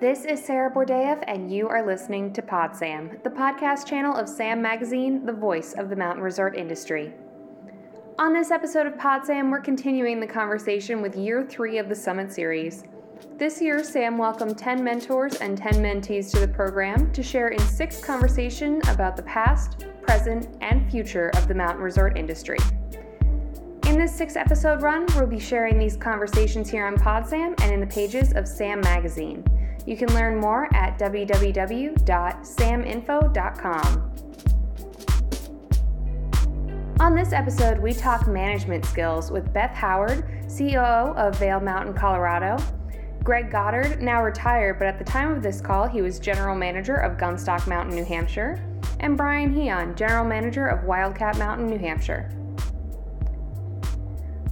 This is Sarah Borodaeff, and you are listening to Pod Sam, the podcast channel of Sam Magazine, the voice of the mountain resort industry. On this episode of Pod Sam, we're continuing the conversation with year three of the Summit Series. This year, Sam welcomed 10 mentors and 10 mentees to the program to share in six conversation about the past, present, and future of the mountain resort industry. In this six episode run, we'll be sharing these conversations here on PodSam and in the pages of Sam Magazine. You can learn more at www.saminfo.com. On this episode, we talk management skills with Beth Howard, COO of Vail Mountain, Colorado, Greg Goddard, now retired, but at the time of this call, he was general manager of Gunstock Mountain, New Hampshire, and Brian Heon, general manager of Wildcat Mountain, New Hampshire.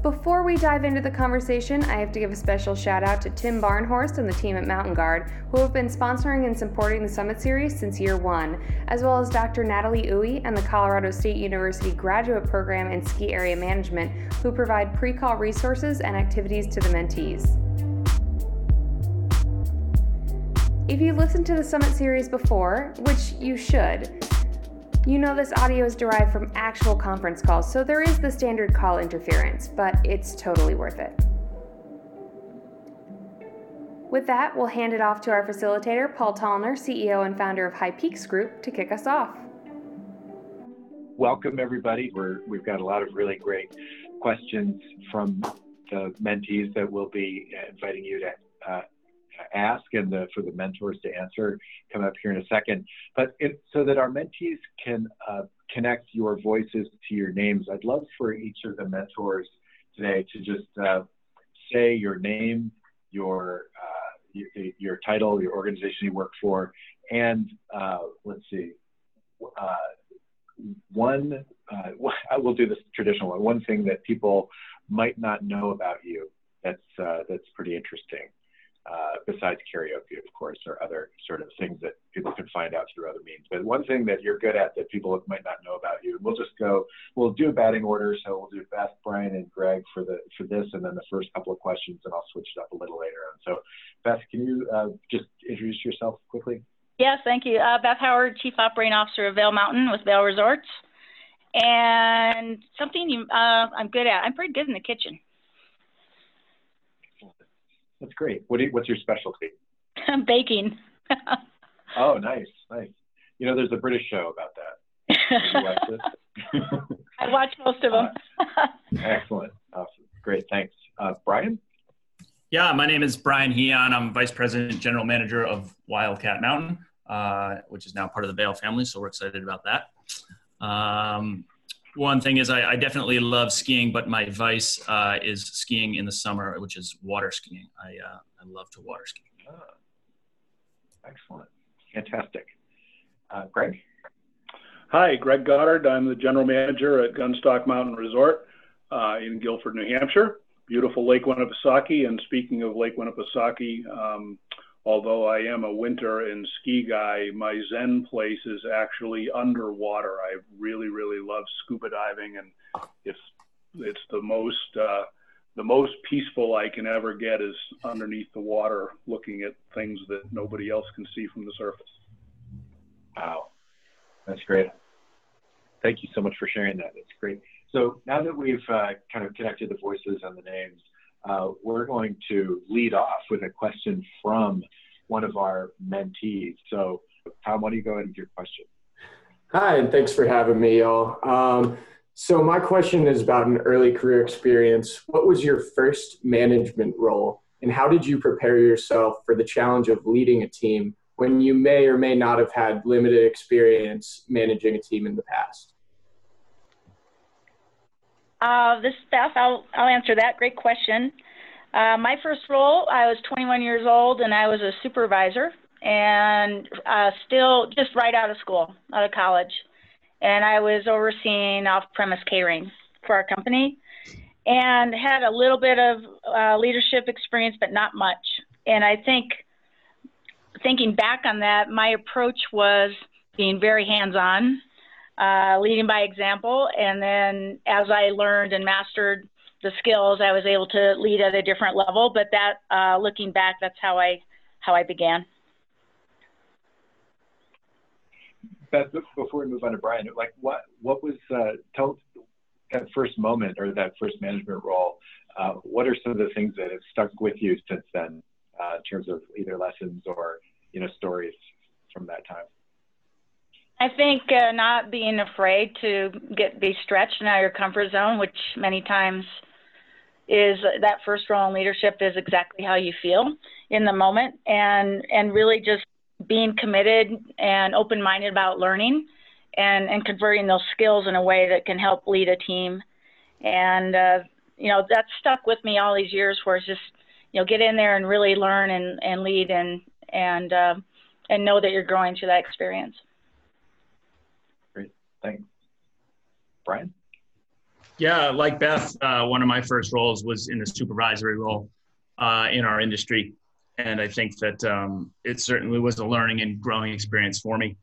Before we dive into the conversation, I have to give a special shout out to Tim Barnhorst and the team at Mountain Guard, who have been sponsoring and supporting the Summit Series since year one, as well as Dr. Natalie Ooi and the Colorado State University Graduate Program in Ski Area Management, who provide pre call resources and activities to the mentees. If you listened to the Summit Series before, which you should, you know this audio is derived from actual conference calls, so there is the standard call interference, but it's totally worth it. With that, we'll hand it off to our facilitator, Paul Tallner, CEO and founder of High Peaks Group, to kick us off. Welcome, everybody. We're, we've got a lot of really great questions from the mentees that we'll be inviting you to uh, ask and the, for the mentors to answer come up here in a second. But it, so that our mentees can uh, connect your voices to your names, I'd love for each of the mentors today to just uh, say your name, your, uh, your, your title, your organization you work for, and uh, let's see, uh, one, uh, we'll do this traditional one, one thing that people might not know about you that's, that's pretty interesting uh, besides karaoke, of course, or other sort of things that people can find out through other means. But one thing that you're good at that people might not know about you, we'll just go, we'll do a batting order. So we'll do Beth, Brian, and Greg for the for this, and then the first couple of questions, and I'll switch it up a little later on. So, Beth, can you uh, just introduce yourself quickly? Yes, thank you. Uh, Beth Howard, Chief Operating Officer of Vail Mountain with Vail Resorts. And something you, uh, I'm good at, I'm pretty good in the kitchen. That's great. What you, what's your specialty? Baking. oh, nice, nice. You know, there's a British show about that. I watch most of them. uh, excellent. Awesome. Great. Thanks. Uh, Brian? Yeah, my name is Brian Heon. I'm Vice President, General Manager of Wildcat Mountain, uh, which is now part of the Vail family. So we're excited about that. Um, one thing is I, I, definitely love skiing, but my vice uh, is skiing in the summer, which is water skiing. I, uh, I love to water ski. Oh, excellent. Fantastic. Uh, Greg? Hi, Greg Goddard. I'm the general manager at Gunstock Mountain Resort uh, in Gilford, New Hampshire. Beautiful Lake Winnipesaukee. And speaking of Lake Winnipesaukee, um, although I am a winter and ski guy, my Zen place is actually underwater. I really, really love scuba diving, and it's it's the most uh, the most peaceful I can ever get is underneath the water, looking at things that nobody else can see from the surface. Wow, that's great. Thank you so much for sharing that. That's great. So now that we've uh, kind of connected the voices and the names, uh, we're going to lead off with a question from one of our mentees. So, Tom, why don't you go ahead with your question? Hi, and thanks for having me, y'all. Um, so, my question is about an early career experience. What was your first management role, and how did you prepare yourself for the challenge of leading a team when you may or may not have had limited experience managing a team in the past? Uh, this Beth, I'll, I'll answer that. Great question. Uh, my first role, I was 21 years old and I was a supervisor and uh, still just right out of school, out of college. And I was overseeing off premise catering for our company and had a little bit of uh, leadership experience, but not much. And I think, thinking back on that, my approach was being very hands on uh, leading by example. And then as I learned and mastered the skills, I was able to lead at a different level. But that, uh, looking back, that's how I how I began. Beth, before we move on to Brian, like what what was uh, tell that first moment or that first management role? Uh, what are some of the things that have stuck with you since then, uh, in terms of either lessons or you know stories from that time? I think uh, not being afraid to get be stretched out of your comfort zone, which many times is that first role in leadership is exactly how you feel in the moment, and and really just being committed and open-minded about learning and and converting those skills in a way that can help lead a team, and uh, you know that's stuck with me all these years. Where it's just you know get in there and really learn and and lead and and uh, and know that you're growing through that experience. Thanks. Brian? Yeah, like Beth, uh, one of my first roles was in a supervisory role uh, in our industry. And I think that um, it certainly was a learning and growing experience for me.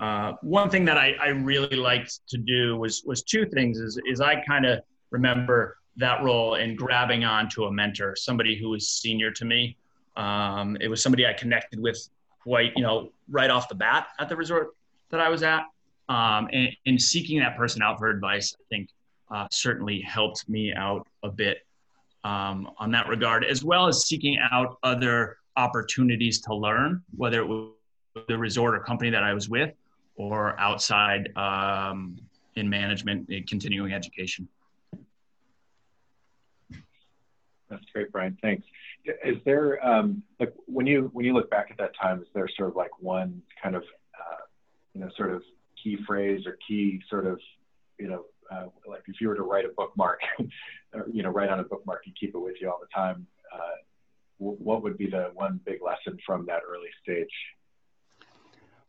Uh, one thing that I, I, really liked to do was was two things. Is, is I kind of remember that role and grabbing onto a mentor, somebody who was senior to me. Um, it was somebody I connected with quite, you know, right off the bat at the resort that I was at um, and, and, seeking that person out for advice, I think uh, certainly helped me out a bit um, on that regard, as well as seeking out other opportunities to learn, whether it was the resort or company that I was with or outside um, in management, in continuing education. That's great, Brian. Thanks. Is there um, like when you when you look back at that time, is there sort of like one kind of uh, you know sort of key phrase or key sort of, you know, uh, like if you were to write a bookmark, or, you know, write on a bookmark and keep it with you all the time, uh, what would be the one big lesson from that early stage?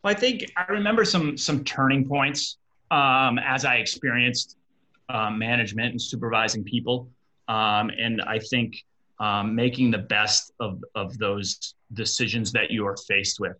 Well, I think I remember some some turning points um, as I experienced um, management and supervising people, um, and I think um, making the best of of those decisions that you are faced with.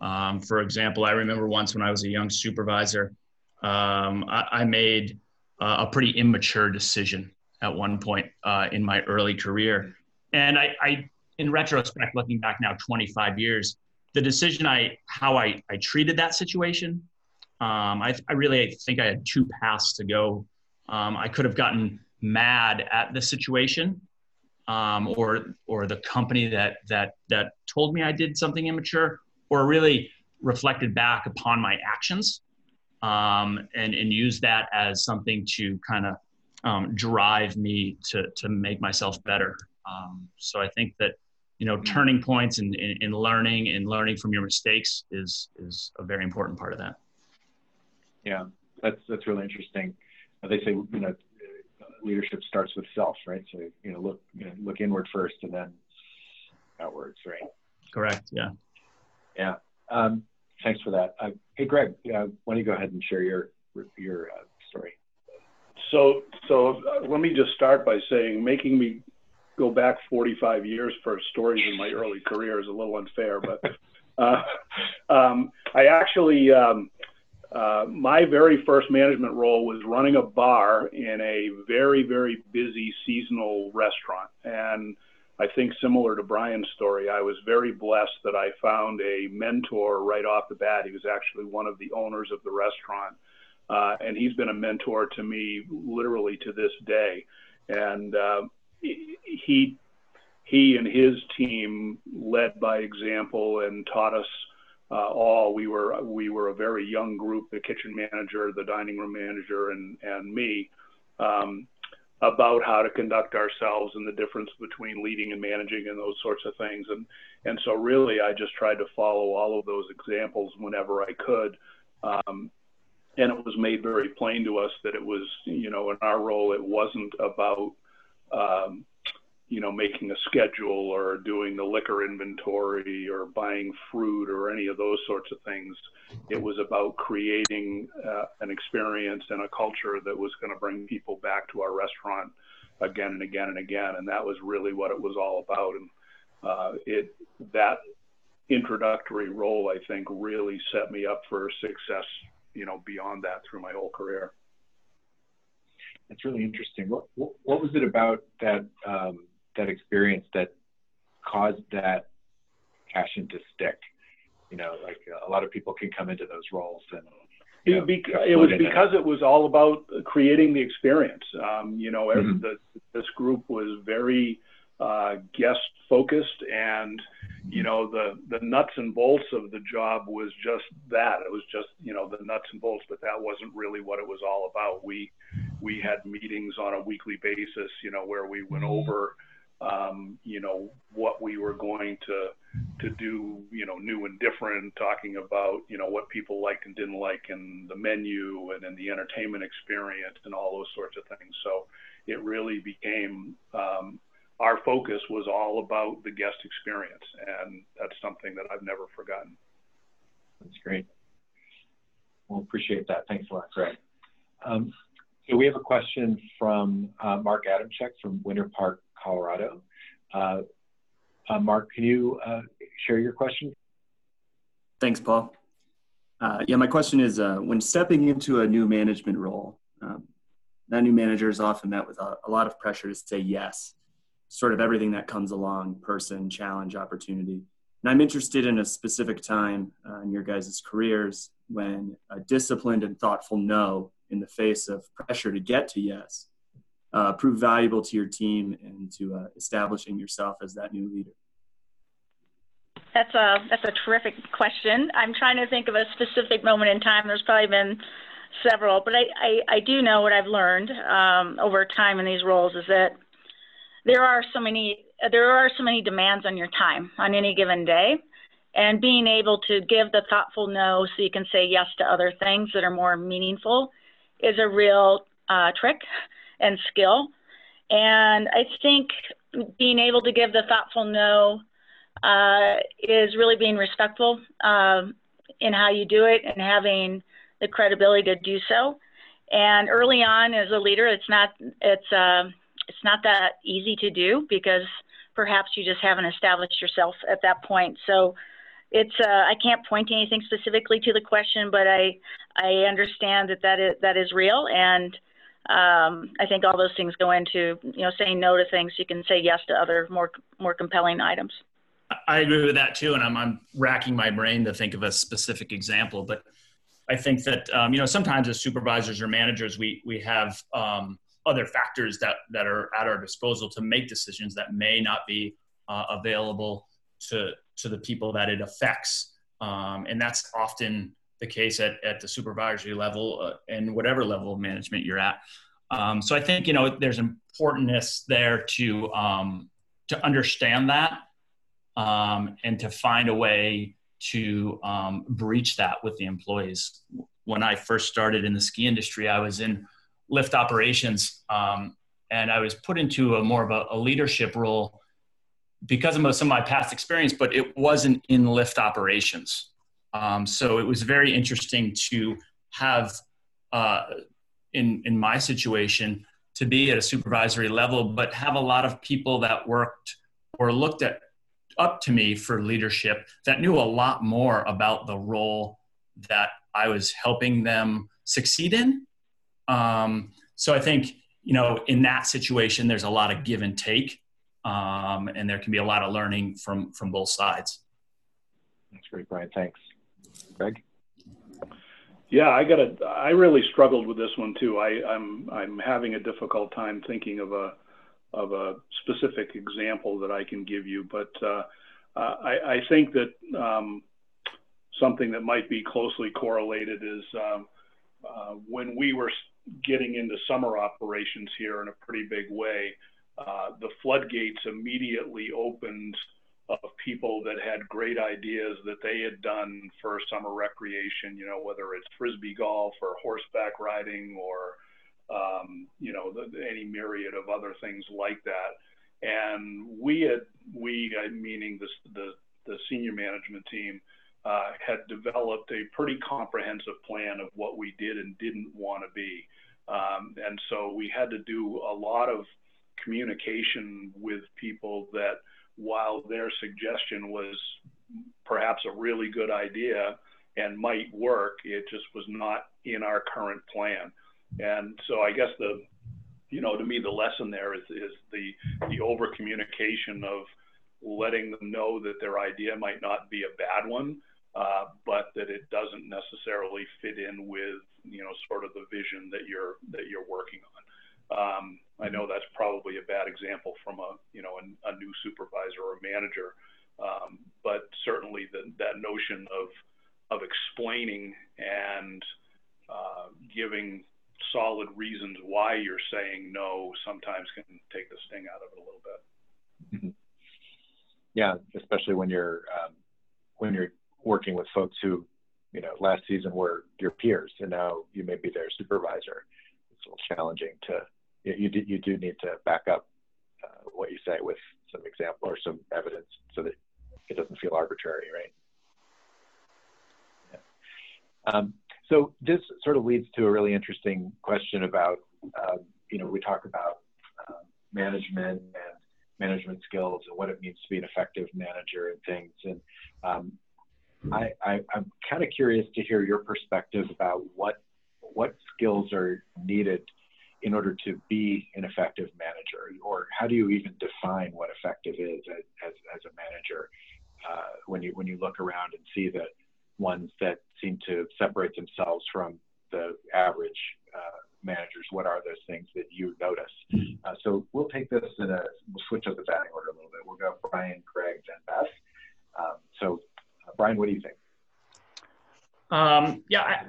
Um, for example, I remember once when I was a young supervisor, um, I, I, made uh, a pretty immature decision at one point uh, in my early career. And I, I, in retrospect, looking back now 25 years, the decision I, how I, I treated that situation, um, I, I really think I had two paths to go. Um, I could have gotten mad at the situation um, or or the company that that that told me I did something immature, or really reflected back upon my actions um, and, and use that as something to kind of um, drive me to, to make myself better. Um, so I think that, you know, turning points in, in, in, learning and learning from your mistakes is, is a very important part of that. Yeah, that's, that's really interesting. They say, you know, leadership starts with self, right? So, you know, look, you know, look inward first and then outwards, right? Correct. Yeah. Yeah. Um, thanks for that. Uh, hey, Greg, uh, why don't you go ahead and share your your uh, story? So, so uh, let me just start by saying, making me go back 45 years for stories in my early career is a little unfair, but uh, um, I actually. Um, uh, my very first management role was running a bar in a very, very busy seasonal restaurant. And I think similar to Brian's story, I was very blessed that I found a mentor right off the bat. He was actually one of the owners of the restaurant. Uh, and he's been a mentor to me literally to this day. And uh, he, he and his team led by example and taught us uh, all. We were we were a very young group: the kitchen manager, the dining room manager, and and me. Um, about how to conduct ourselves and the difference between leading and managing and those sorts of things. And and so really, I just tried to follow all of those examples whenever I could. Um, and it was made very plain to us that it was, you know, in our role, it wasn't about um, you know, making a schedule or doing the liquor inventory or buying fruit or any of those sorts of things. It was about creating uh, an experience and a culture that was going to bring people back to our restaurant again and again and again. And that was really what it was all about. And uh, it that introductory role, I think, really set me up for success. You know, beyond that through my whole career. that's really interesting. What, what, what was it about that um, that experience that caused that passion to stick? You know, like a lot of people can come into those roles and. You know, it was because it was all about creating the experience. Um, you know, mm-hmm. the, this group was very uh, guest focused and you know the the nuts and bolts of the job was just that it was just you know the nuts and bolts but that wasn't really what it was all about we we had meetings on a weekly basis you know where we went over um, you know what we were going to to do you know new and different talking about you know what people liked and didn't like and the menu and, and the entertainment experience and all those sorts of things so it really became um, our focus was all about the guest experience, and that's something that I've never forgotten. That's great. Well, appreciate that. Thanks a lot, Greg. Um, so we have a question from uh, Mark Adamchek from Winter Park, Colorado. Uh, uh, Mark, can you uh, share your question? Thanks, Paul. Uh, yeah, my question is uh, when stepping into a new management role, um, that new manager is often met with a, a lot of pressure to say yes sort of everything that comes along person, challenge, opportunity. And I'm interested in a specific time uh, in your guys' careers when a disciplined and thoughtful no in the face of pressure to get to yes uh, proved valuable to your team and to uh, establishing yourself as that new leader. That's a that's a terrific question. I'm trying to think of a specific moment in time. There's probably been several, but I, I, I do know what I've learned um, over time in these roles is that there are so many there are so many demands on your time on any given day and being able to give the thoughtful no so you can say yes to other things that are more meaningful is a real uh, trick and skill. And i think being able to give the thoughtful no uh, is really being respectful uh, in how you do it and having the credibility to do so. And early on as a leader it's not it's uh, it's not that easy to do because perhaps you just haven't established yourself at that point. So it's uh, I can't point to anything specifically to the question, but I I understand that that is that is real, and um, I think all those things go into you know saying no to things. You can say yes to other more more compelling items. I agree with that too, and I'm I'm racking my brain to think of a specific example, but I think that um, you know sometimes as supervisors or managers we we have um, other factors that that are at our disposal to make decisions that may not be uh, available to to the people that it affects um, and that's often the case at, at the supervisory level uh, and whatever level of management you're at um, so i think you know there's importance there to um, to understand that um, and to find a way to um, breach that with the employees when i first started in the ski industry i was in lift operations. Um, and I was put into a more of a, a leadership role because of some of my past experience, but it wasn't in lift operations. Um, so it was very interesting to have, uh, in in my situation, to be at a supervisory level, but have a lot of people that worked or looked at up to me for leadership that knew a lot more about the role that I was helping them succeed in um, so I think, you know, in that situation, there's a lot of give and take, um, and there can be a lot of learning from from both sides. That's great, Brian. Thanks, Greg. Yeah, I got a. I really struggled with this one too. I, I'm I'm having a difficult time thinking of a of a specific example that I can give you, but uh, I, I think that um, something that might be closely correlated is um, uh, when we were getting into summer operations here in a pretty big way, uh, the floodgates immediately opened of people that had great ideas that they had done for summer recreation, you know, whether it's frisbee golf or horseback riding or, um, you know, the, any myriad of other things like that. And we had, we, meaning the, the, the senior management team, uh, had developed a pretty comprehensive plan of what we did and didn't want to be. Um, and so we had to do a lot of communication with people that while their suggestion was perhaps a really good idea and might work, it just was not in our current plan. And so I guess the you know, to me, the lesson there is, is the, the over communication of letting them know that their idea might not be a bad one, uh, but that it doesn't necessarily fit in with, you know, sort of the vision that you're, that you're working on. Um, I know that's probably a bad example from a, you know, a, a new supervisor or manager, um, but certainly the, that notion of, of explaining and uh, giving solid reasons why you're saying no sometimes can take the sting out of it a little bit. Mm-hmm. Yeah, especially when you're um, when you're working with folks who, you know, last season were your peers, and now you may be their supervisor. It's a little challenging to you do, you do need to back up uh, what you say with some example or some evidence so that it doesn't feel arbitrary, right? Yeah. Um, so this sort of leads to a really interesting question about, um, you know, we talk about uh, management and management skills and what it means to be an effective manager and things. And um, I, I, I'm kind of curious to hear your perspective about what what skills are needed in order to be an effective manager, or how do you even define what effective is as, as, as a manager uh, when you when you look around and see the ones that seem to separate themselves from the average uh, managers? What are those things that you notice? Uh, so we'll take this in a we'll switch up the batting order a little bit. We'll go Brian, Greg, then Beth. Um, so uh, Brian, what do you think? Um, yeah,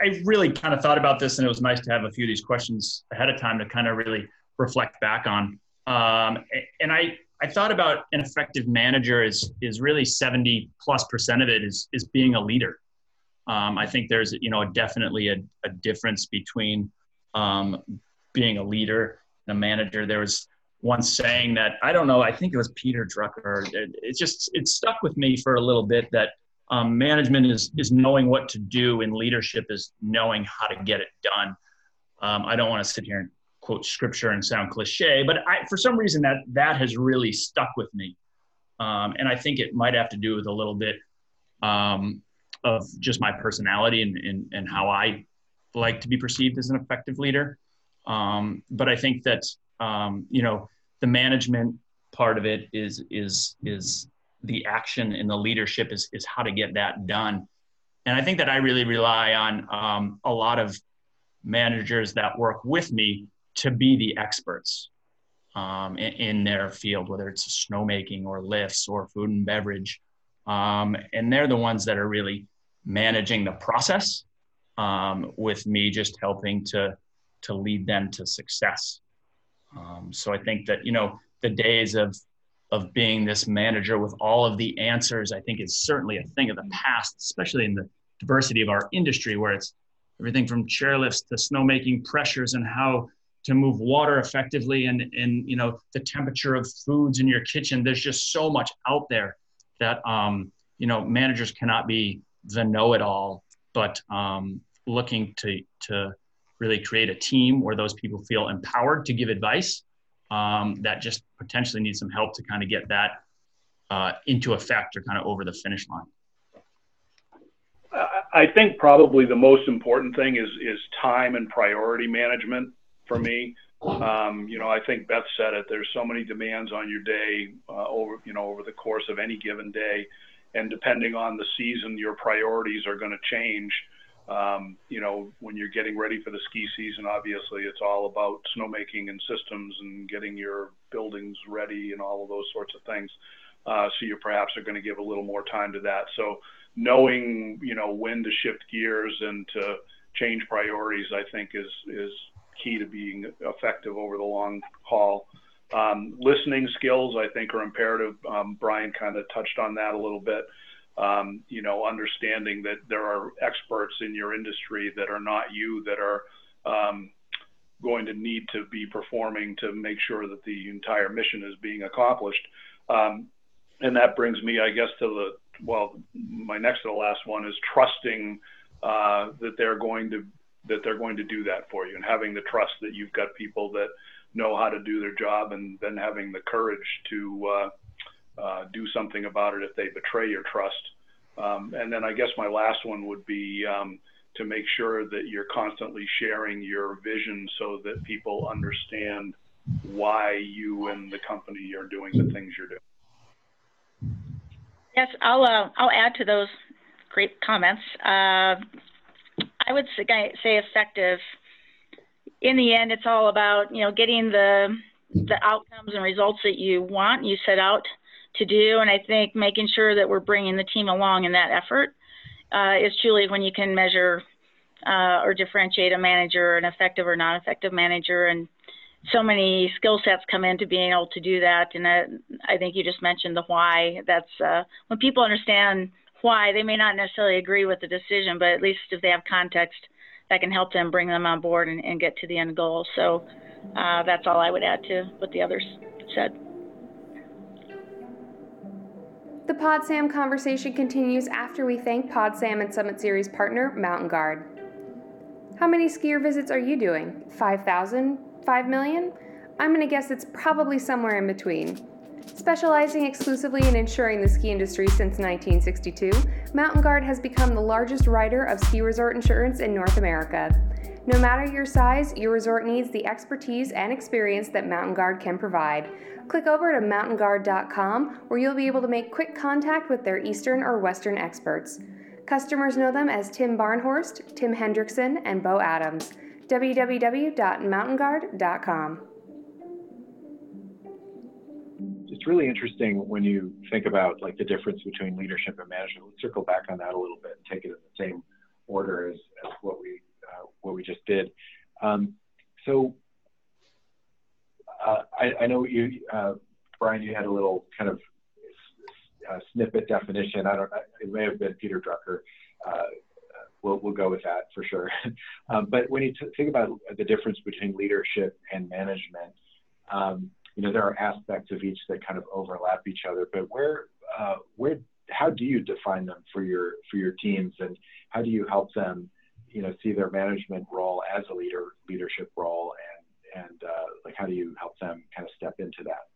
I, really kind of thought about this, and it was nice to have a few of these questions ahead of time to kind of really reflect back on. Um, and I, I thought about an effective manager is is really 70 plus percent of it is is being a leader. Um, I think there's you know definitely a, a difference between um, being a leader and a manager. There was one saying that I don't know. I think it was Peter Drucker. It, it just it stuck with me for a little bit that um, management is is knowing what to do, and leadership is knowing how to get it done. Um, I don't want to sit here and quote scripture and sound cliche, but I, for some reason that that has really stuck with me, um, and I think it might have to do with a little bit um, of just my personality and, and, and how I like to be perceived as an effective leader. Um, but I think that um, you know the management part of it is is is the action and the leadership is is how to get that done. And I think that I really rely on um, a lot of managers that work with me to be the experts um, in, in, their field, whether it's snowmaking or lifts or food and beverage. Um, and they're the ones that are really managing the process um, with me just helping to, to lead them to success. Um, so I think that, you know, the days of, of being this manager with all of the answers, I think is certainly a thing of the past, especially in the diversity of our industry where it's everything from chairlifts to snowmaking pressures and how to move water effectively and, and you know the temperature of foods in your kitchen. There's just so much out there that um, you know managers cannot be the know-it-all but um, looking to to really create a team where those people feel empowered to give advice um, that just potentially needs some help to kind of get that uh, into effect or kind of over the finish line I think probably the most important thing is is time and priority management for me. Um, you know, I think Beth said it. There's so many demands on your day uh, over, you know, over the course of any given day, and depending on the season, your priorities are going to change. Um, you know, when you're getting ready for the ski season, obviously it's all about snowmaking and systems and getting your buildings ready and all of those sorts of things. Uh, so you perhaps are going to give a little more time to that. So knowing, you know, when to shift gears and to change priorities, I think is is key to being effective over the long haul. Um, listening skills, I think, are imperative. Um, Brian kind of touched on that a little bit. Um, you know, understanding that there are experts in your industry that are not you that are um, going to need to be performing to make sure that the entire mission is being accomplished. Um, and that brings me, I guess, to the well, my next to the last one is trusting uh, that they're going to that they're going to do that for you and having the trust that you've got people that know how to do their job and then having the courage to uh, uh, do something about it if they betray your trust. Um, and then I guess my last one would be um, to make sure that you're constantly sharing your vision so that people understand why you and the company are doing the things you're doing. Yes, I'll uh, I'll add to those great comments. Uh, I would say effective. In the end, it's all about you know getting the the outcomes and results that you want, you set out to do, and I think making sure that we're bringing the team along in that effort uh, is truly when you can measure uh, or differentiate a manager, an effective or non-effective manager, and so many skill sets come into being able to do that. And I, I think you just mentioned the why. That's uh, when people understand why, they may not necessarily agree with the decision, but at least if they have context, that can help them bring them on board and, and get to the end goal. So uh, that's all I would add to what the others said. The PodSam conversation continues after we thank PodSam and Summit Series partner Mountain Guard. How many skier visits are you doing? 5,000? 5 million? I'm going to guess it's probably somewhere in between. Specializing exclusively in insuring the ski industry since 1962, Mountain Guard has become the largest writer of ski resort insurance in North America. No matter your size, your resort needs the expertise and experience that Mountain Guard can provide. Click over to mountainguard.com where you'll be able to make quick contact with their Eastern or Western experts. Customers know them as Tim Barnhorst, Tim Hendrickson, and Bo Adams. www.mountainguard.com. It's really interesting when you think about like the difference between leadership and management. Let's circle back on that a little bit and take it in the same order as, as what we uh, what we just did. Um, so I, I, know you, uh, Brian, you had a little kind of uh, snippet definition. I don't. It may have been Peter Drucker. Uh, we'll we'll go with that for sure. um, but when you think about the difference between leadership and management, um, you know there are aspects of each that kind of overlap each other. But where uh, where how do you define them for your for your teams, and how do you help them, you know, see their management role as a leader leadership role, and uh, like how do you help them kind of step into that?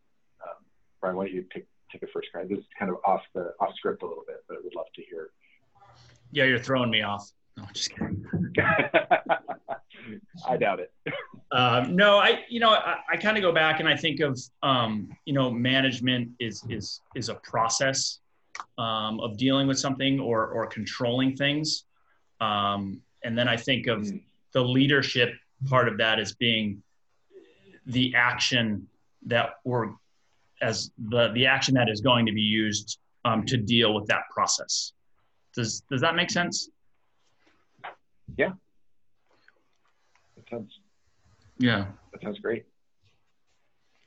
Um, Brian, why don't you take take a first crack? This is kind of off the off script a little bit, but I would love to hear. Yeah, you're throwing me off. No, just kidding. I doubt it. Um, no, I you know I, I kind of go back and I think of um, you know management is is is a process um, of dealing with something or or controlling things, um, and then I think of mm. the leadership part of that as being the action that we're as the the action that is going to be used um, to deal with that process. Does does that make sense? Yeah. That sounds. Yeah. That sounds great.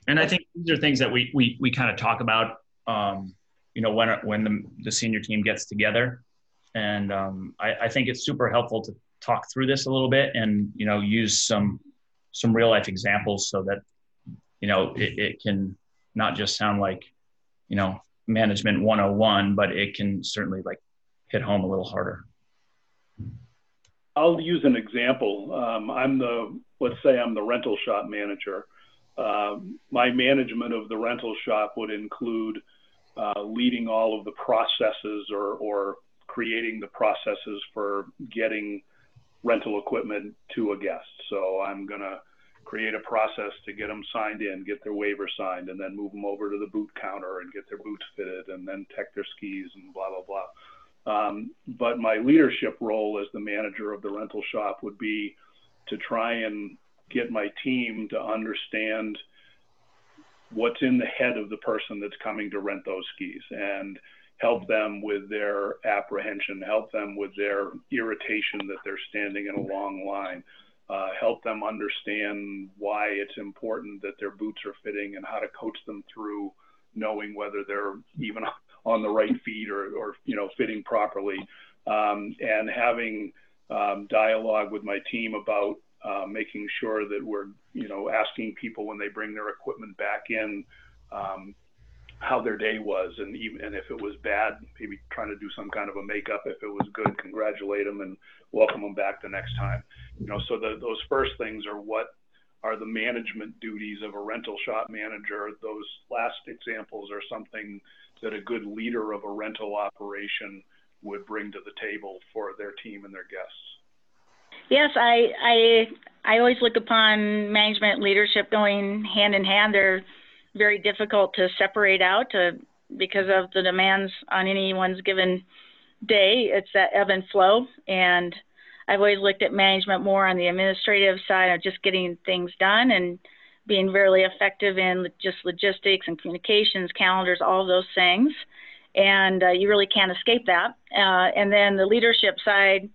And I think these are things that we we we kind of talk about. Um, you know, when when the the senior team gets together, and um, I, I think it's super helpful to talk through this a little bit and you know use some some real life examples so that you know it, it can not just sound like you know management 101 but it can certainly like hit home a little harder. I'll use an example. Um, i'm the let's say i'm the rental shop manager. Uh, my management of the rental shop would include uh, leading all of the processes or, or creating the processes for getting rental equipment to a guest so i'm going to create a process to get them signed in, get their waiver signed, and then move them over to the boot counter and get their boots fitted, and then tech their skis and blah blah blah. Um, but my leadership role as the manager of the rental shop would be to try and get my team to understand what's in the head of the person that's coming to rent those skis and help them with their apprehension, help them with their irritation that they're standing in a long line, uh, help them understand why it's important that their boots are fitting and how to coach them through knowing whether they're even on the right feet or, or you know fitting properly. Um, and having um, dialogue with my team about uh, making sure that we're you know asking people when they bring their equipment back in um, how their day was and even and if it was bad maybe trying to do some kind of a makeup if it was good congratulate them and welcome them back the next time. You know so the, those first things are what are the management duties of a rental shop manager. Those last examples are something that a good leader of a rental operation would bring to the table for their team and their guests. Yes, I, I, I always look upon management leadership going hand in hand. They're very difficult to separate out to, because of the demands on anyone's given day. It's that ebb and flow. And I've always looked at management more on the administrative side of just getting things done and being very effective in just logistics and communications, calendars, all those things. And uh, you really can't escape that. Uh, and then the leadership side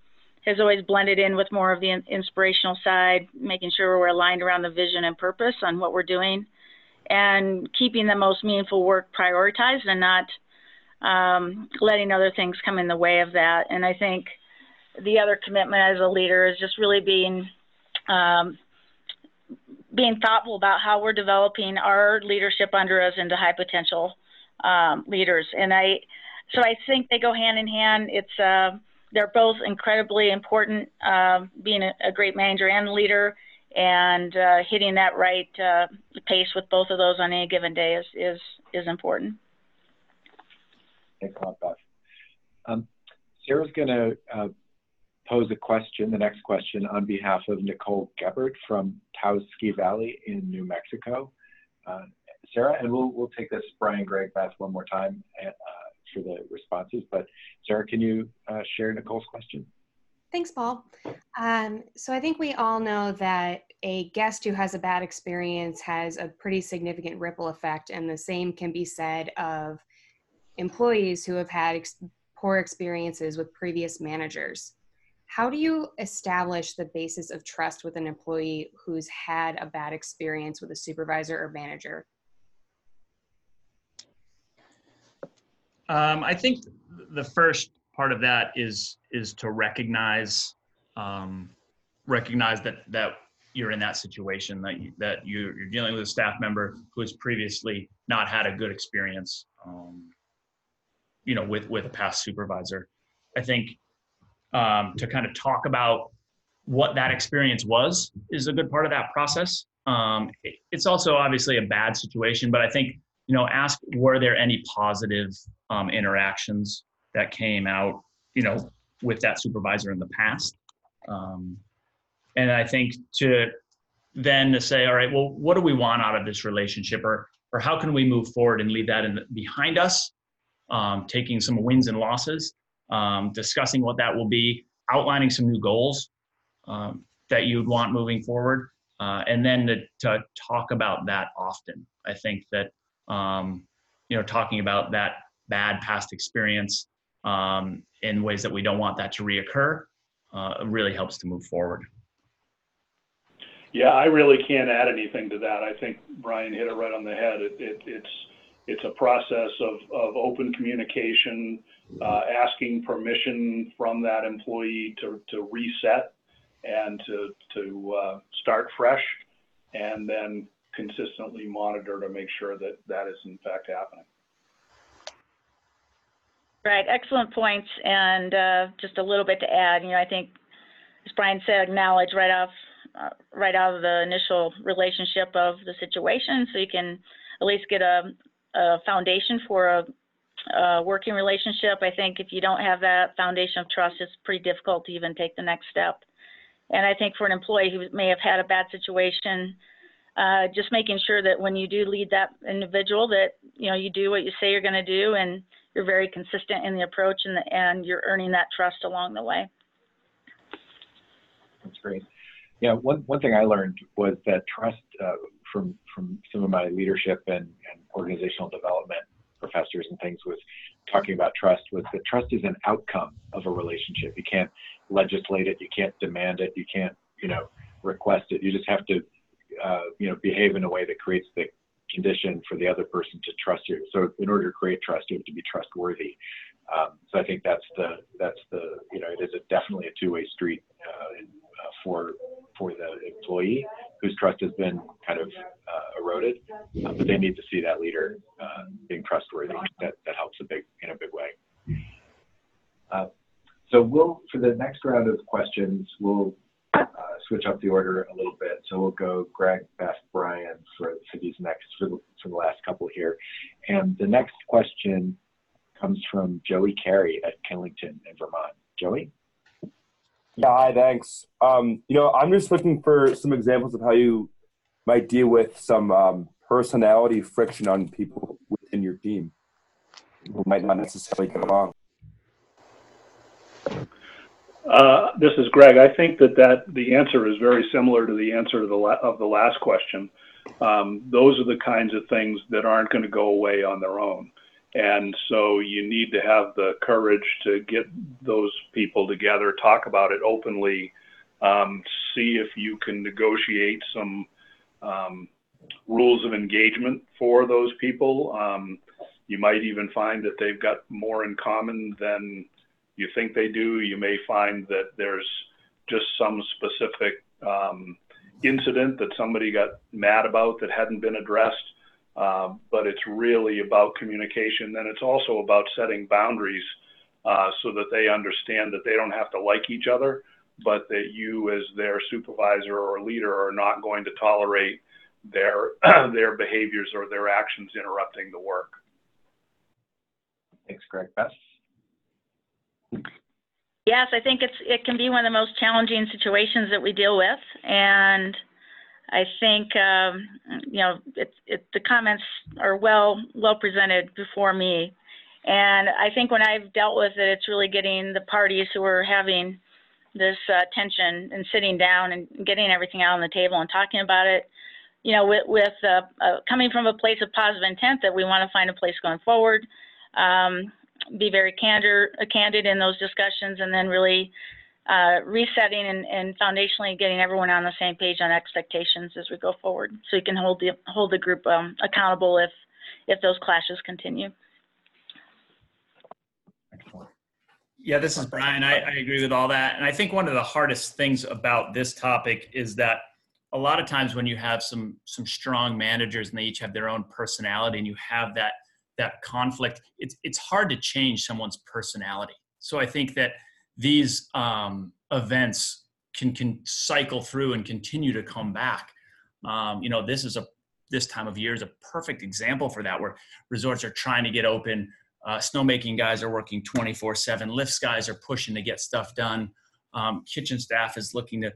has always blended in with more of the inspirational side, making sure we're aligned around the vision and purpose on what we're doing, and keeping the most meaningful work prioritized and not um, letting other things come in the way of that. And I think the other commitment as a leader is just really being um, being thoughtful about how we're developing our leadership under us into high potential um, leaders. And I, so I think they go hand in hand. It's uh, they're both incredibly important. Uh, being a, a, great manager and leader, and uh, hitting that right uh, pace with both of those on any given day is is is important. Thanks Beth. Um, Sarah's going to uh, pose a question, the next question, on behalf of Nicole Gebert from Taos Ski Valley in New Mexico. Uh, Sarah, and we'll, we'll take this, Brian, Greg, Beth, one more time uh, for the responses. But Sarah, can you uh, share Nicole's question? Thanks, Paul. Um, so I think we all know that a guest who has a bad experience has a pretty significant ripple effect, and the same can be said of employees who have had ex- poor experiences with previous managers how do you establish the basis of trust with an employee who's had a bad experience with a supervisor or manager? Um, I think the first part of that is is to recognize um, recognize that that you're in that situation that you, that you're, you're dealing with a staff member who has previously not had a good experience, um, you know, with with a past supervisor. I think um, to kind of talk about what that experience was is a good part of that process. Um, it, it's also obviously a bad situation, but I think you know ask were there any positive um, interactions that came out you know with that supervisor in the past, um, and I think to then to say all right well what do we want out of this relationship? Or or how can we move forward and leave that in the, behind us? Um, taking some wins and losses um, discussing what that will be, outlining some new goals um, that you'd want moving forward, uh, and then to, to, talk about that often. I think that um, you know talking about that bad past experience um, in ways that we don't want that to reoccur uh, really helps to move forward. Yeah, I really can't add anything to that. I think Brian hit it right on the head. It, it, it's it's a process of, of open communication, uh, asking permission from that employee to, to reset and to, to uh, start fresh, and then consistently monitor to make sure that that is in fact happening. Right, excellent points, and uh, just a little bit to add. You know, I think, as Brian said, acknowledge right off, uh, right out of the initial relationship of the situation, so you can at least get a, a foundation for a, a, working relationship. I think if you don't have that foundation of trust, it's pretty difficult to even take the next step. And I think for an employee who may have had a bad situation, uh, just making sure that when you do lead that individual, that you know you do what you say you're going to do, and you're very consistent in the approach, and, the, and you're earning that trust along the way. That's great. Yeah, one one thing I learned was that trust uh, from from some of my leadership and, and organizational development professors and things was talking about trust was that trust is an outcome of a relationship. You can't legislate it, you can't demand it, you can't you know request it. You just have to uh, you know behave in a way that creates the condition for the other person to trust you. So in order to create trust, you have to be trustworthy. Um, so I think that's the that's the you know it is a, definitely a two-way street uh, uh, for for the employee whose trust has been kind of uh, eroded, uh, but they need to see that leader uh, being trustworthy. That, that helps a big in a big way. Uh, so we'll for the next round of questions, we'll switch up the order a little bit. So we'll go Greg, Beth, Brian for, these next for the, for the last couple here, and the next question comes from Joey Carey at Killington in Vermont. Joey. Yeah, hi, thanks. Um, you know, I'm just looking for some examples of how you might deal with some um, personality friction on people within your team who might not necessarily get along. Uh, this is Greg. I think that, that the answer is very similar to the answer of the last question. Um, those are the kinds of things that aren't going to go away on their own. And so you need to have the courage to get those people together, talk about it openly, um, see if you can negotiate some um, rules of engagement for those people. You might even find that they've got more in common than you think they do. You may find that there's just some specific um, incident that somebody got mad about that hadn't been addressed. Uh, but it's really about communication. Then it's also about setting boundaries uh, so that they understand that they don't have to like each other, but that you, as their supervisor or leader, are not going to tolerate their their behaviors or their actions interrupting the work. Thanks, Greg. Beth? Yes, I think it's it can be one of the most challenging situations that we deal with, and I think um, you know it, it, the comments are well well presented before me, and I think when I've dealt with it, it's really getting the parties who are having this uh, tension and sitting down and getting everything out on the table and talking about it. You know, with, with uh, uh, coming from a place of positive intent that we want to find a place going forward. Um, be very candor, uh, candid in those discussions and then really uh, resetting and, and, foundationally getting everyone on the same page on expectations as we go forward. So you can hold the hold the group um, accountable if if those clashes continue. Yeah, this is Brian. I, I agree with all that. And I think one of the hardest things about this topic is that a lot of times when you have some some strong managers and they each have their own personality and you have that that conflict it's it's hard to change someone's personality. So i think that these um, events can can cycle through and continue to come back. Um, you know this is a this time of year is a perfect example for that where resorts are trying to get open. Uh, snowmaking guys are working 24 7 lifts guys are pushing to get stuff done. Um, kitchen staff is looking to,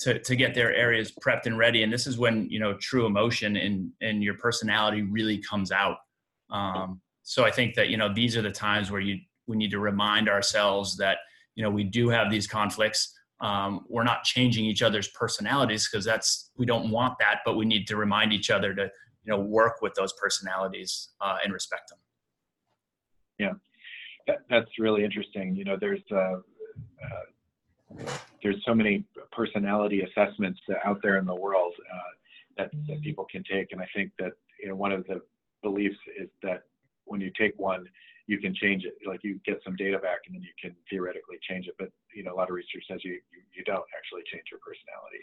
to to get their areas prepped and ready. And this is when you know true emotion and and your personality really comes out um, so I think that you know these are the times where you we need to remind ourselves that you know we do have these conflicts. Um, we're not changing each other's personalities because that's we don't want that, but we need to remind each other to you know work with those personalities uh, and respect them. Yeah, that, that's really interesting. You know, there's uh, uh, there's so many personality assessments out there in the world uh, that that people can take, and I think that you know one of the beliefs is that when you take one, you can change it. Like you get some data back and then you can theoretically change it. But you know, a lot of research says you you, you don't actually change your personality.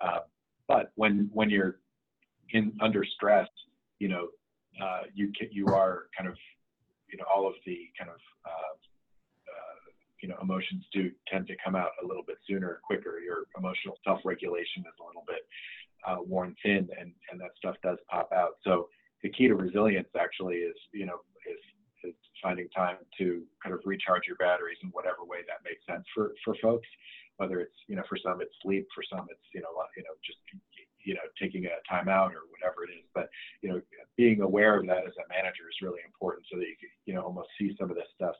Uh, but when when you're in under stress, you know, uh, you can, you are kind of you know all of the kind of uh, uh, you know emotions do tend to come out a little bit sooner, quicker. Your emotional self-regulation is a little bit uh, worn thin, and and that stuff does pop out. So the key to resilience actually is, you know, is, is finding time to kind of recharge your batteries in whatever way that makes sense for, for folks. Whether it's, you know, for some it's sleep, for some it's, you know, you know, just, you know, taking a time out or whatever it is. But, you know, being aware of that as a manager is really important so that you can, you know, almost see some of this stuff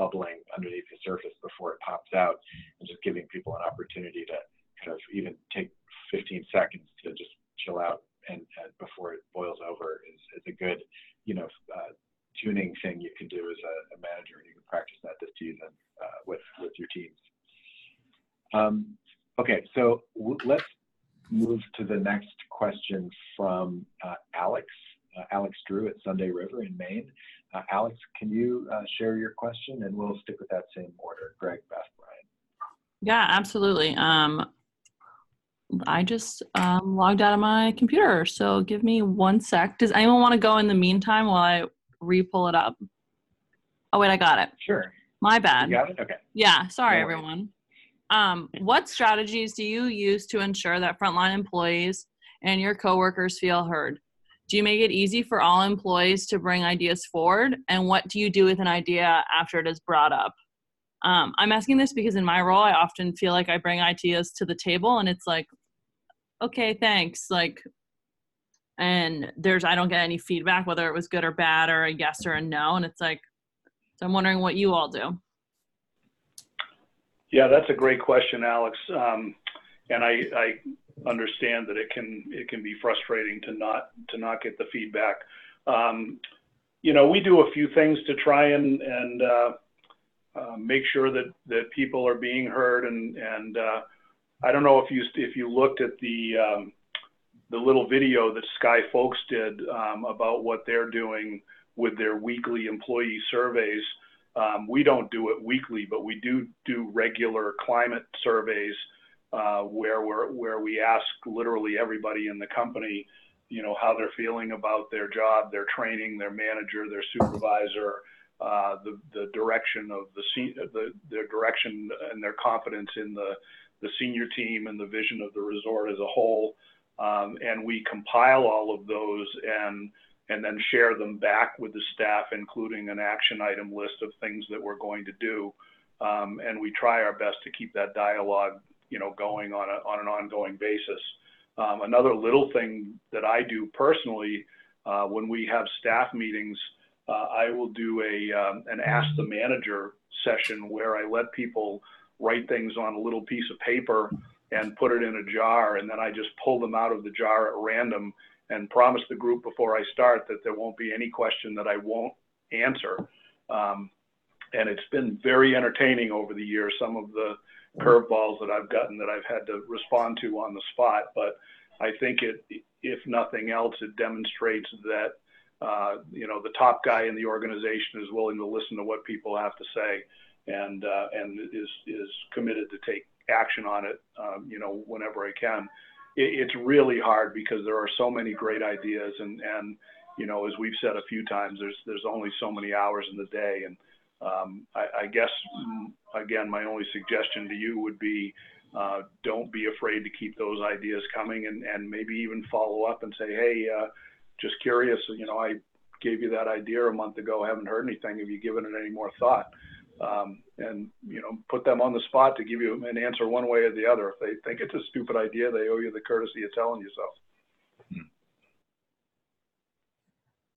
bubbling underneath the surface before it pops out and just giving people an opportunity to kind of even take 15 seconds to just chill out and, and before it boils over is, is a good, you know, uh, tuning thing you can do as a, a, manager, and you can practice that this season uh, with with your teams. Um, okay, so let's move to the next question from uh, Alex. Uh, Alex Drew at Sunday River in Maine. Uh, Alex, can you uh, share your question, and we'll stick with that same order. Greg, Beth, Brian. Yeah, absolutely. Um, I just um, logged out of my computer. So give me one sec. Does anyone want to go in the meantime while I re-pull it up? Oh wait, I got it. Sure. My bad. You got it. Okay. Yeah. Sorry, no everyone. Um, what strategies do you use to ensure that frontline employees and your coworkers feel heard? Do you make it easy for all employees to bring ideas forward? And what do you do with an idea after it is brought up? Um, I'm asking this because in my role, I often feel like I bring ideas to the table and it's like, okay, thanks. Like, and there's, I don't get any feedback, whether it was good or bad or a yes or a no. And it's like, so I'm wondering what you all do. Yeah, that's a great question, Alex. Um, and I, I understand that it can it can be frustrating to not to not get the feedback. Um, you know, we do a few things to try and and uh, uh, make sure that that people are being heard. And and uh, I don't know if you if you looked at the um, the little video that Sky Folks did um, about what they're doing with their weekly employee surveys. Um, we don't do it weekly, but we do do regular climate surveys uh, where we're, where we ask literally everybody in the company, you know, how they're feeling about their job, their training, their manager, their supervisor, uh, the the direction of the, the their direction and their confidence in the the senior team and the vision of the resort as a whole. Um, and we compile all of those and and then share them back with the staff, including an action item list of things that we're going to do. Um, and we try our best to keep that dialogue you know, going on, a, on an ongoing basis. Um, another little thing that I do personally, uh, when we have staff meetings, uh, I will do a um, an ask the manager session where I let people write things on a little piece of paper and put it in a jar, and then I just pull them out of the jar at random and promise the group before I start that there won't be any question that I won't answer. Um, and it's been very entertaining over the years. Some of the curveballs that I've gotten that I've had to respond to on the spot. But I think it, if nothing else, it demonstrates that uh, you know the top guy in the organization is willing to listen to what people have to say, and uh, and is is committed to take action on it. Um, you know, whenever I can. It, it's really hard because there are so many great ideas, and and you know, as we've said a few times, there's there's only so many hours in the day, and um, I, I, guess, mm, again, my only suggestion to you would be uh, don't be afraid to keep those ideas coming and, and maybe even follow up and say, hey, uh, just curious, you know, I gave you that idea a month ago, haven't heard anything. Have you given it any more thought? Um, and, you know, put them on the spot to give you an answer one way or the other. If they think it's a stupid idea, they owe you the courtesy of telling you so. Hmm.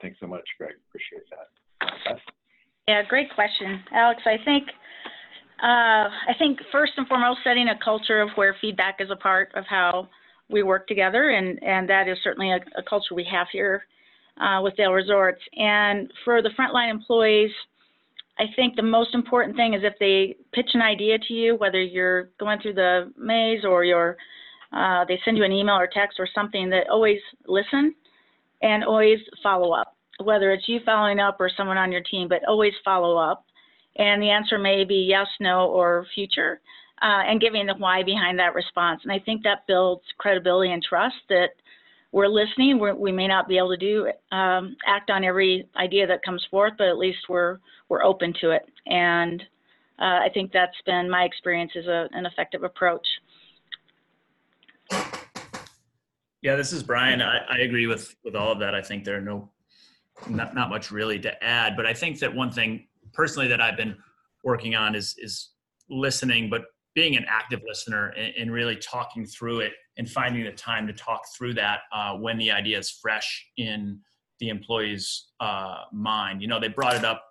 Thanks so much, Greg. Appreciate that. Yeah, great question, Alex. I think uh, I think first and foremost, setting a culture of where feedback is a part of how we work together, and and that is certainly a, a culture we have here uh, with Vail Resorts. And for the frontline employees, I think the most important thing is if they pitch an idea to you, whether you're going through the maze or you're uh, they send you an email or text or something, that always listen and always follow up whether it's you following up or someone on your team, but always follow up. And the answer may be yes, no, or future, uh, and giving the why behind that response. And I think that builds credibility and trust that we're listening. We're, we may not be able to do um, act on every idea that comes forth, but at least we're we're open to it. And uh, I think that's been my experience as a, an effective approach. Yeah, this is Brian. I, I agree with with all of that. I think there are no not, not much really to add, but I think that one thing personally that I've been working on is is listening, but being an active listener and, and really talking through it and finding the time to talk through that uh, when the idea is fresh in the employee's uh, mind. You know, they brought it up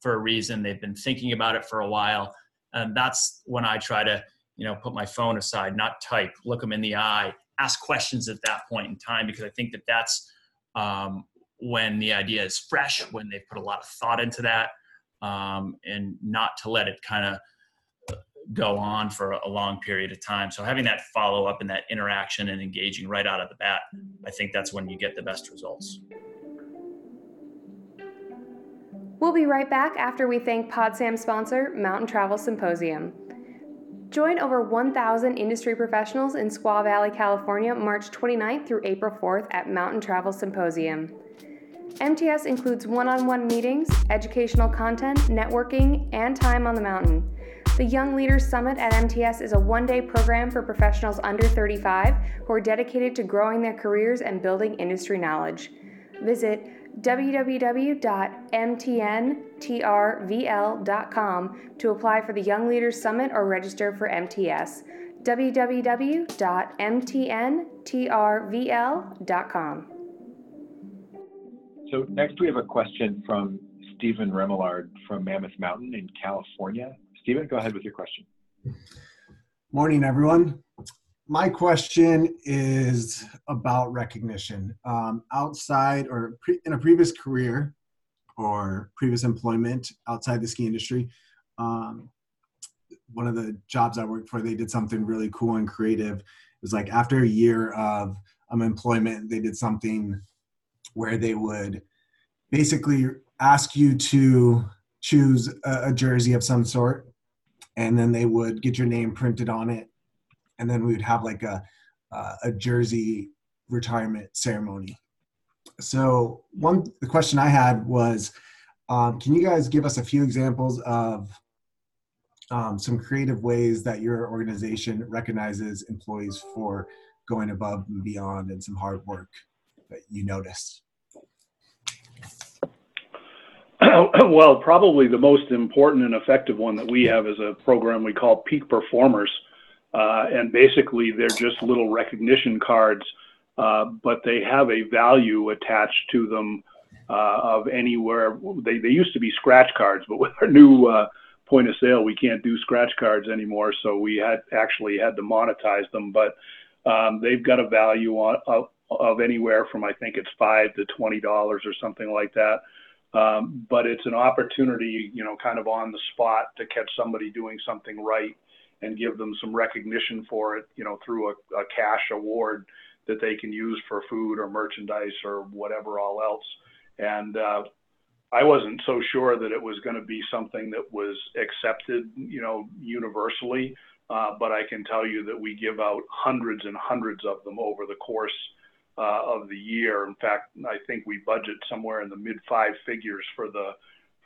for a reason. They've been thinking about it for a while, and that's when I try to you know put my phone aside, not type, look them in the eye, ask questions at that point in time because I think that that's um, when the idea is fresh, when they've put a lot of thought into that, um, and not to let it kind of go on for a long period of time. So having that follow up and that interaction and engaging right out of the bat, I think that's when you get the best results. We'll be right back after we thank PodSam sponsor, Mountain Travel Symposium. Join over 1,000 industry professionals in Squaw Valley, California, March 29th through April 4th at Mountain Travel Symposium. MTS includes one on one meetings, educational content, networking, and time on the mountain. The Young Leaders Summit at MTS is a one day program for professionals under 35 who are dedicated to growing their careers and building industry knowledge. Visit www.mtntrvl.com to apply for the Young Leaders Summit or register for MTS. www.mtntrvl.com. So next we have a question from Stephen Remillard from Mammoth Mountain in California. Stephen, go ahead with your question. Morning, everyone. My question is about recognition. Um, outside or pre- in a previous career or previous employment outside the ski industry, um, one of the jobs I worked for, they did something really cool and creative. It was like after a year of um, employment, they did something where they would basically ask you to choose a, a jersey of some sort, and then they would get your name printed on it and then we would have like a uh, a jersey retirement ceremony. So one the question I had was, um, can you guys give us a few examples of um, some creative ways that your organization recognizes employees for going above and beyond and some hard work that you noticed? well, probably the most important and effective one that we have is a program we call Peak Performers uh, and basically, they're just little recognition cards, uh, but they have a value attached to them uh, of anywhere. They, they used to be scratch cards, but with our new uh, point of sale, we can't do scratch cards anymore. So we had actually had to monetize them, but um, they've got a value on, of, of anywhere from I think it's five to twenty dollars or something like that. Um, but it's an opportunity, you know, kind of on the spot to catch somebody doing something right and give them some recognition for it, you know, through a, a cash award that they can use for food or merchandise or whatever all else. And uh, I wasn't so sure that it was going to be something that was accepted, you know, universally. Uh, but I can tell you that we give out hundreds and hundreds of them over the course of the year. In fact, I think we budget somewhere in the mid five figures for the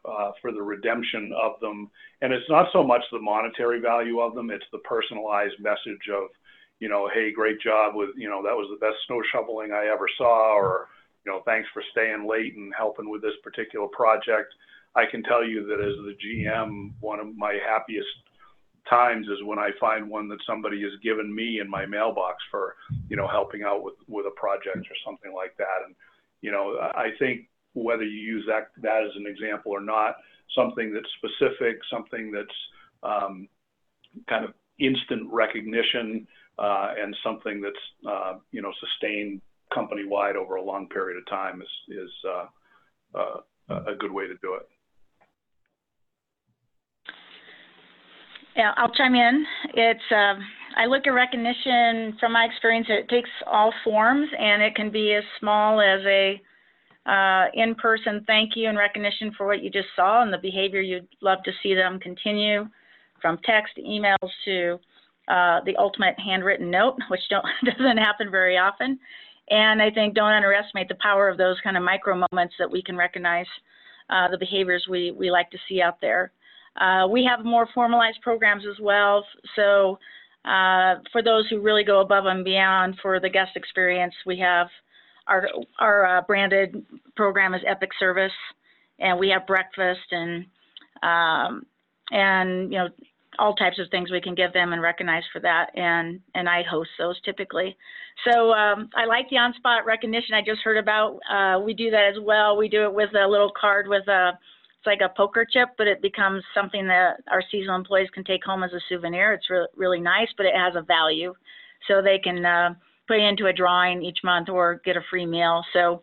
uh, for the redemption of them. And it's not so much the monetary value of them; it's the personalized message of, you know, hey, great job with, you know, that was the best snow shoveling I ever saw, or, you know, thanks for staying late and helping with this particular project. I can tell you that as the GM, one of my happiest times is when I find one that somebody has given me in my mailbox for, you know, helping out with with a project or something like that. And you know, I think whether you use that, that as an example or not, something that's specific, something that's um, kind of instant recognition, uh, and something that's uh, you know sustained company wide over a long period of time is is uh, uh a good way to do it. Yeah, I'll chime in. It's uh, I look at recognition from my experience. It takes all forms, and it can be as small as a uh, in-person thank you and recognition for what you just saw and the behavior you'd love to see them continue from text, emails to uh, the ultimate handwritten note, which doesn't happen very often. And I think don't underestimate the power of those kind of micro moments that we can recognize uh, the behaviors we, we like to see out there. Uh, we have more formalized programs as well. So uh, for those who really go above and beyond for the guest experience, we have our our uh, branded program is Epic Service, and we have breakfast and um, and you know all types of things we can give them and recognize for that and and I host those typically. So um, I like the on-spot recognition I just heard about. Uh, we do that as well. We do it with a little card with a it's like a poker chip, but it becomes something that our seasonal employees can take home as a souvenir. It's re- really nice, but it has a value, so they can uh, put into a drawing each month or get a free meal. So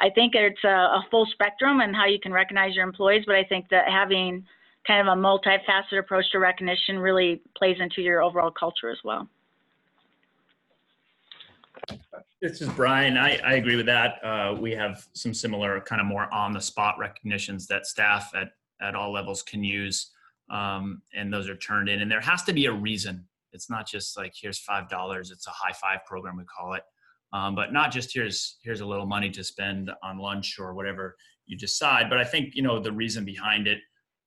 I think it's a, a full spectrum and how you can recognize your employees, but I think that having kind of a multifaceted approach to recognition really plays into your overall culture as well. This is Brian. I, I agree with that. Uh, we have some similar kind of more on the spot recognitions that staff at, at all levels can use. Um, and those are turned in. And there has to be a reason it's not just like here's five dollars. It's a high five program we call it, um, but not just here's here's a little money to spend on lunch or whatever you decide. But I think you know the reason behind it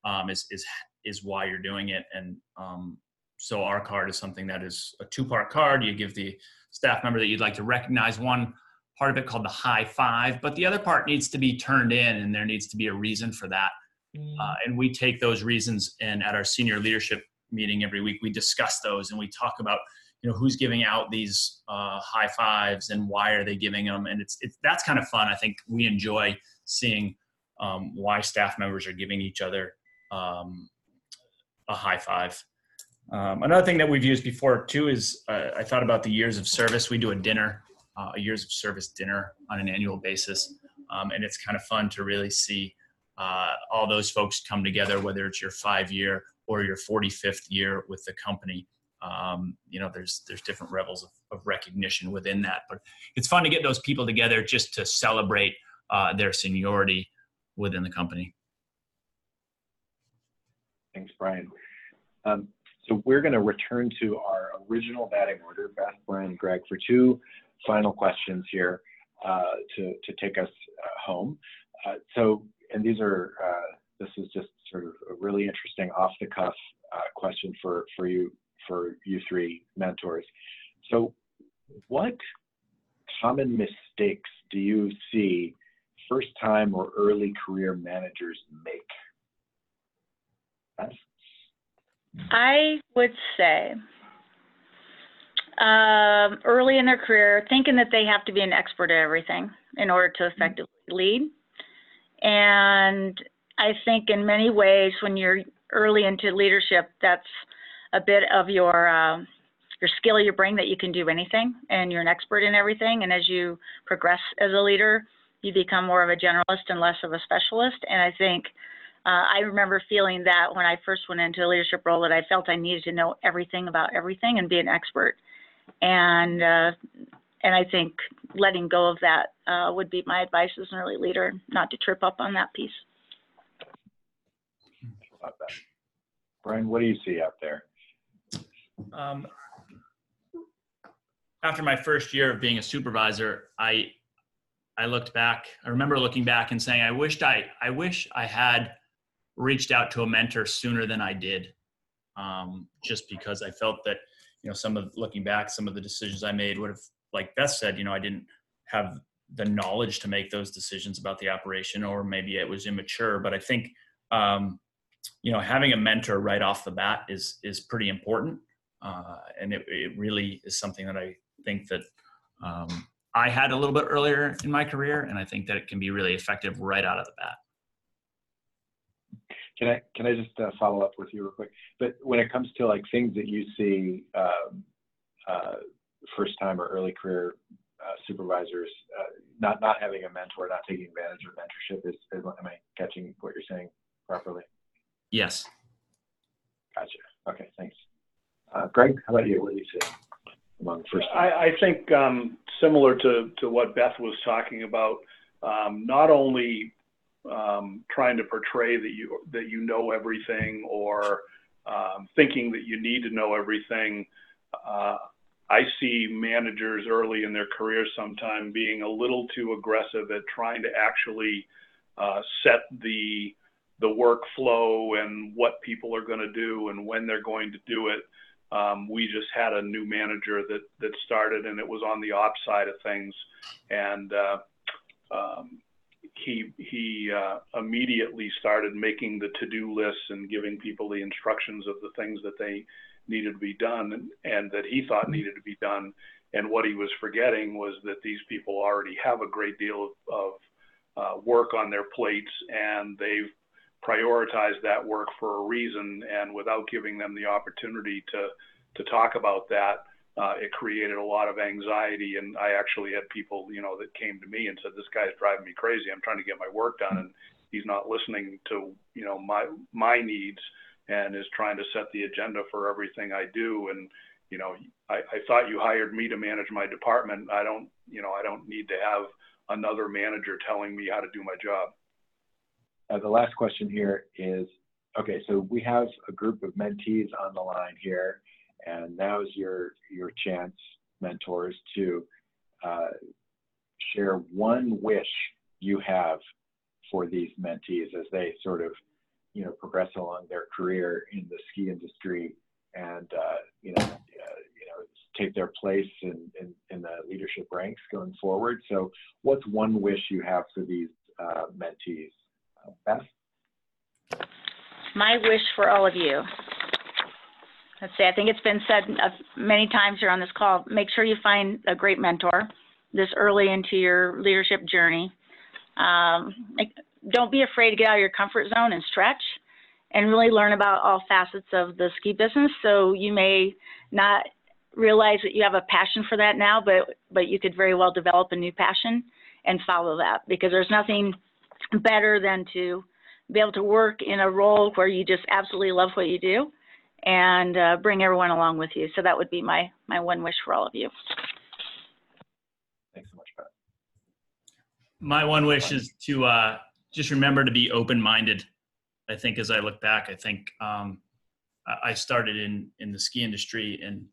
um, is is is why you're doing it. And um, so our card is something that is a two part card. You give the staff member that you'd like to recognize. One part of it called the high five, but the other part needs to be turned in, and there needs to be a reason for that. Uh, and we take those reasons, and at our senior leadership meeting every week, we discuss those and we talk about you know who's giving out these uh, high fives and why are they giving them? And it's, it's that's kind of fun. I think we enjoy seeing um, why staff members are giving each other um, a high five um, another thing that we've used before too is uh, i thought about the years of service. We do a dinner uh, a years of service dinner on an annual basis. Um, and it's kind of fun to really see uh, all those folks come together whether it's your five year or your 45th year with the company. Um, you know there's there's different levels of, of, recognition within that. But it's fun to get those people together just to celebrate uh, their seniority within the company. Thanks brian. Um, so we're going to return to our original batting order beth brian greg for two final questions here uh, to, to take us uh, home uh, so and these are uh, this is just sort of a really interesting off the cuff uh, question for for you for you three mentors. So, what common mistakes do you see first time or early career managers make? I would say um, early in their career, thinking that they have to be an expert at everything in order to effectively lead. And I think in many ways, when you're early into leadership, that's a bit of your um, your skill you bring that you can do anything and you're an expert in everything. And as you progress as a leader, you become more of a generalist and less of a specialist. And I think uh, I remember feeling that when I first went into a leadership role that I felt I needed to know everything about everything and be an expert. And uh, and I think letting go of that uh, would be my advice as an early leader, not to trip up on that piece. Brian, what do you see out there? Um, after my first year of being a supervisor, I I looked back. I remember looking back and saying, I wished I I wish I had reached out to a mentor sooner than I did, um, just because I felt that you know some of looking back, some of the decisions I made would have, like Beth said, you know, I didn't have the knowledge to make those decisions about the operation, or maybe it was immature. But I think um, you know having a mentor right off the bat is is pretty important uh, and it, it, really is something that I think that um, I had a little bit earlier in my career, and I think that it can be really effective right out of the bat. Can I can I just uh, follow up with you real quick? But when it comes to like things that you see um, uh, first time or early career uh, supervisors uh, not not having a mentor, not taking advantage of mentorship, is, is am I catching what you're saying properly? Yes. Gotcha. Okay, thanks. Uh, Greg, how about you? What do you see among first? I, I think um, similar to, to what Beth was talking about, um, not only um, trying to portray that you that you know everything or um, thinking that you need to know everything. Uh, I see managers early in their career sometime being a little too aggressive at trying to actually uh, set the the workflow and what people are going to do and when they're going to do it. Um, we just had a new manager that that started, and it was on the ops side of things, and uh, um, he he uh, immediately started making the to-do lists and giving people the instructions of the things that they needed to be done and, and that he thought needed to be done. And what he was forgetting was that these people already have a great deal of, of uh, work on their plates, and they've prioritized that work for a reason, and without giving them the opportunity to to talk about that, uh, it created a lot of anxiety. And I actually had people, you know, that came to me and said, "This guy's driving me crazy. I'm trying to get my work done, and he's not listening to you know my my needs, and is trying to set the agenda for everything I do." And you know, I, I thought you hired me to manage my department. I don't, you know, I don't need to have another manager telling me how to do my job. Uh, the last question here is, okay, so we have a group of mentees on the line here, and now's your your chance, mentors, to uh, share one wish you have for these mentees as they sort of, you know, progress along their career in the ski industry, and uh, you know, uh, you know, take their place in, in, in, the leadership ranks going forward. So, what's one wish you have for these uh, mentees? Uh, Beth? My wish for all of you. Let's say, I think it's been said uh, many times here on this call make sure you find a great mentor this early into your leadership journey. Um, don't be afraid to get out of your comfort zone and stretch and really learn about all facets of the ski business. So you may not realize that you have a passion for that now, but but you could very well develop a new passion and follow that because there's nothing better than to be able to work in a role where you just absolutely love what you do and uh, bring everyone along with you. So that would be my my one wish for all of you. Thanks so much, Pat. My one wish is to uh, just remember to be open-minded I think as I look back, I think um, I started in in the ski industry and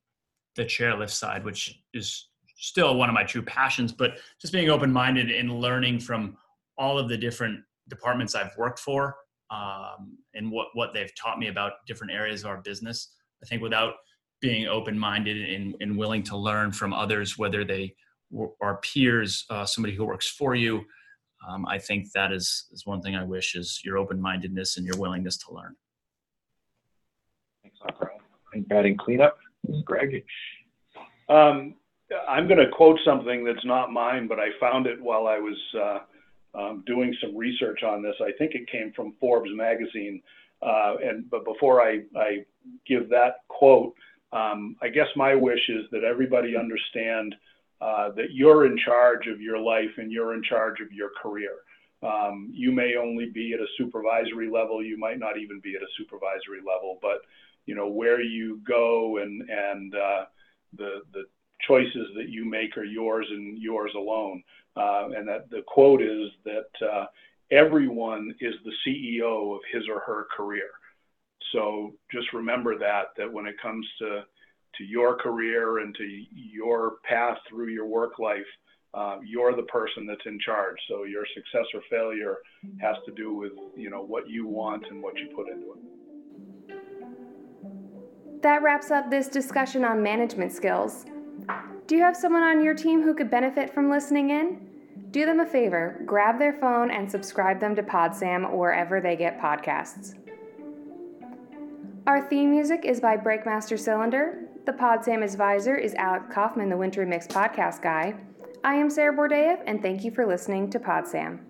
the chairlift side, which is still one of my true passions. But just being open minded and learning from all of the different departments I've worked for um, and what what they've taught me about different areas of our business. I think without being open minded and, and willing to learn from others, whether they are peers, uh, somebody who works for you, um, I think that is, is one thing I wish is your open-mindedness and your willingness to learn. Thanks. And batting cleanup, Greg. Um, I'm going to quote something that's not mine, but I found it while I was uh, um, doing some research on this. I think it came from Forbes magazine. Uh, and but before I, I give that quote, um, I guess my wish is that everybody understand uh, that you're in charge of your life and you're in charge of your career. Um, you may only be at a supervisory level, you might not even be at a supervisory level, but you know where you go and and uh, the the choices that you make are yours and yours alone. Uh, and that the quote is that uh, everyone is the CEO of his or her career. So just remember that that when it comes to to your career and to your path through your work life, uh, you're the person that's in charge. So your success or failure has to do with you know what you want and what you put into it. That wraps up this discussion on management skills. Do you have someone on your team who could benefit from listening in? Do them a favor, grab their phone and subscribe them to PodSam wherever they get podcasts. Our theme music is by Breakmaster Cylinder. The Podsam advisor is Alec Kaufman, the Wintry Mix podcast guy. I am Sarah Borodaeff, and thank you for listening to Pod Sam.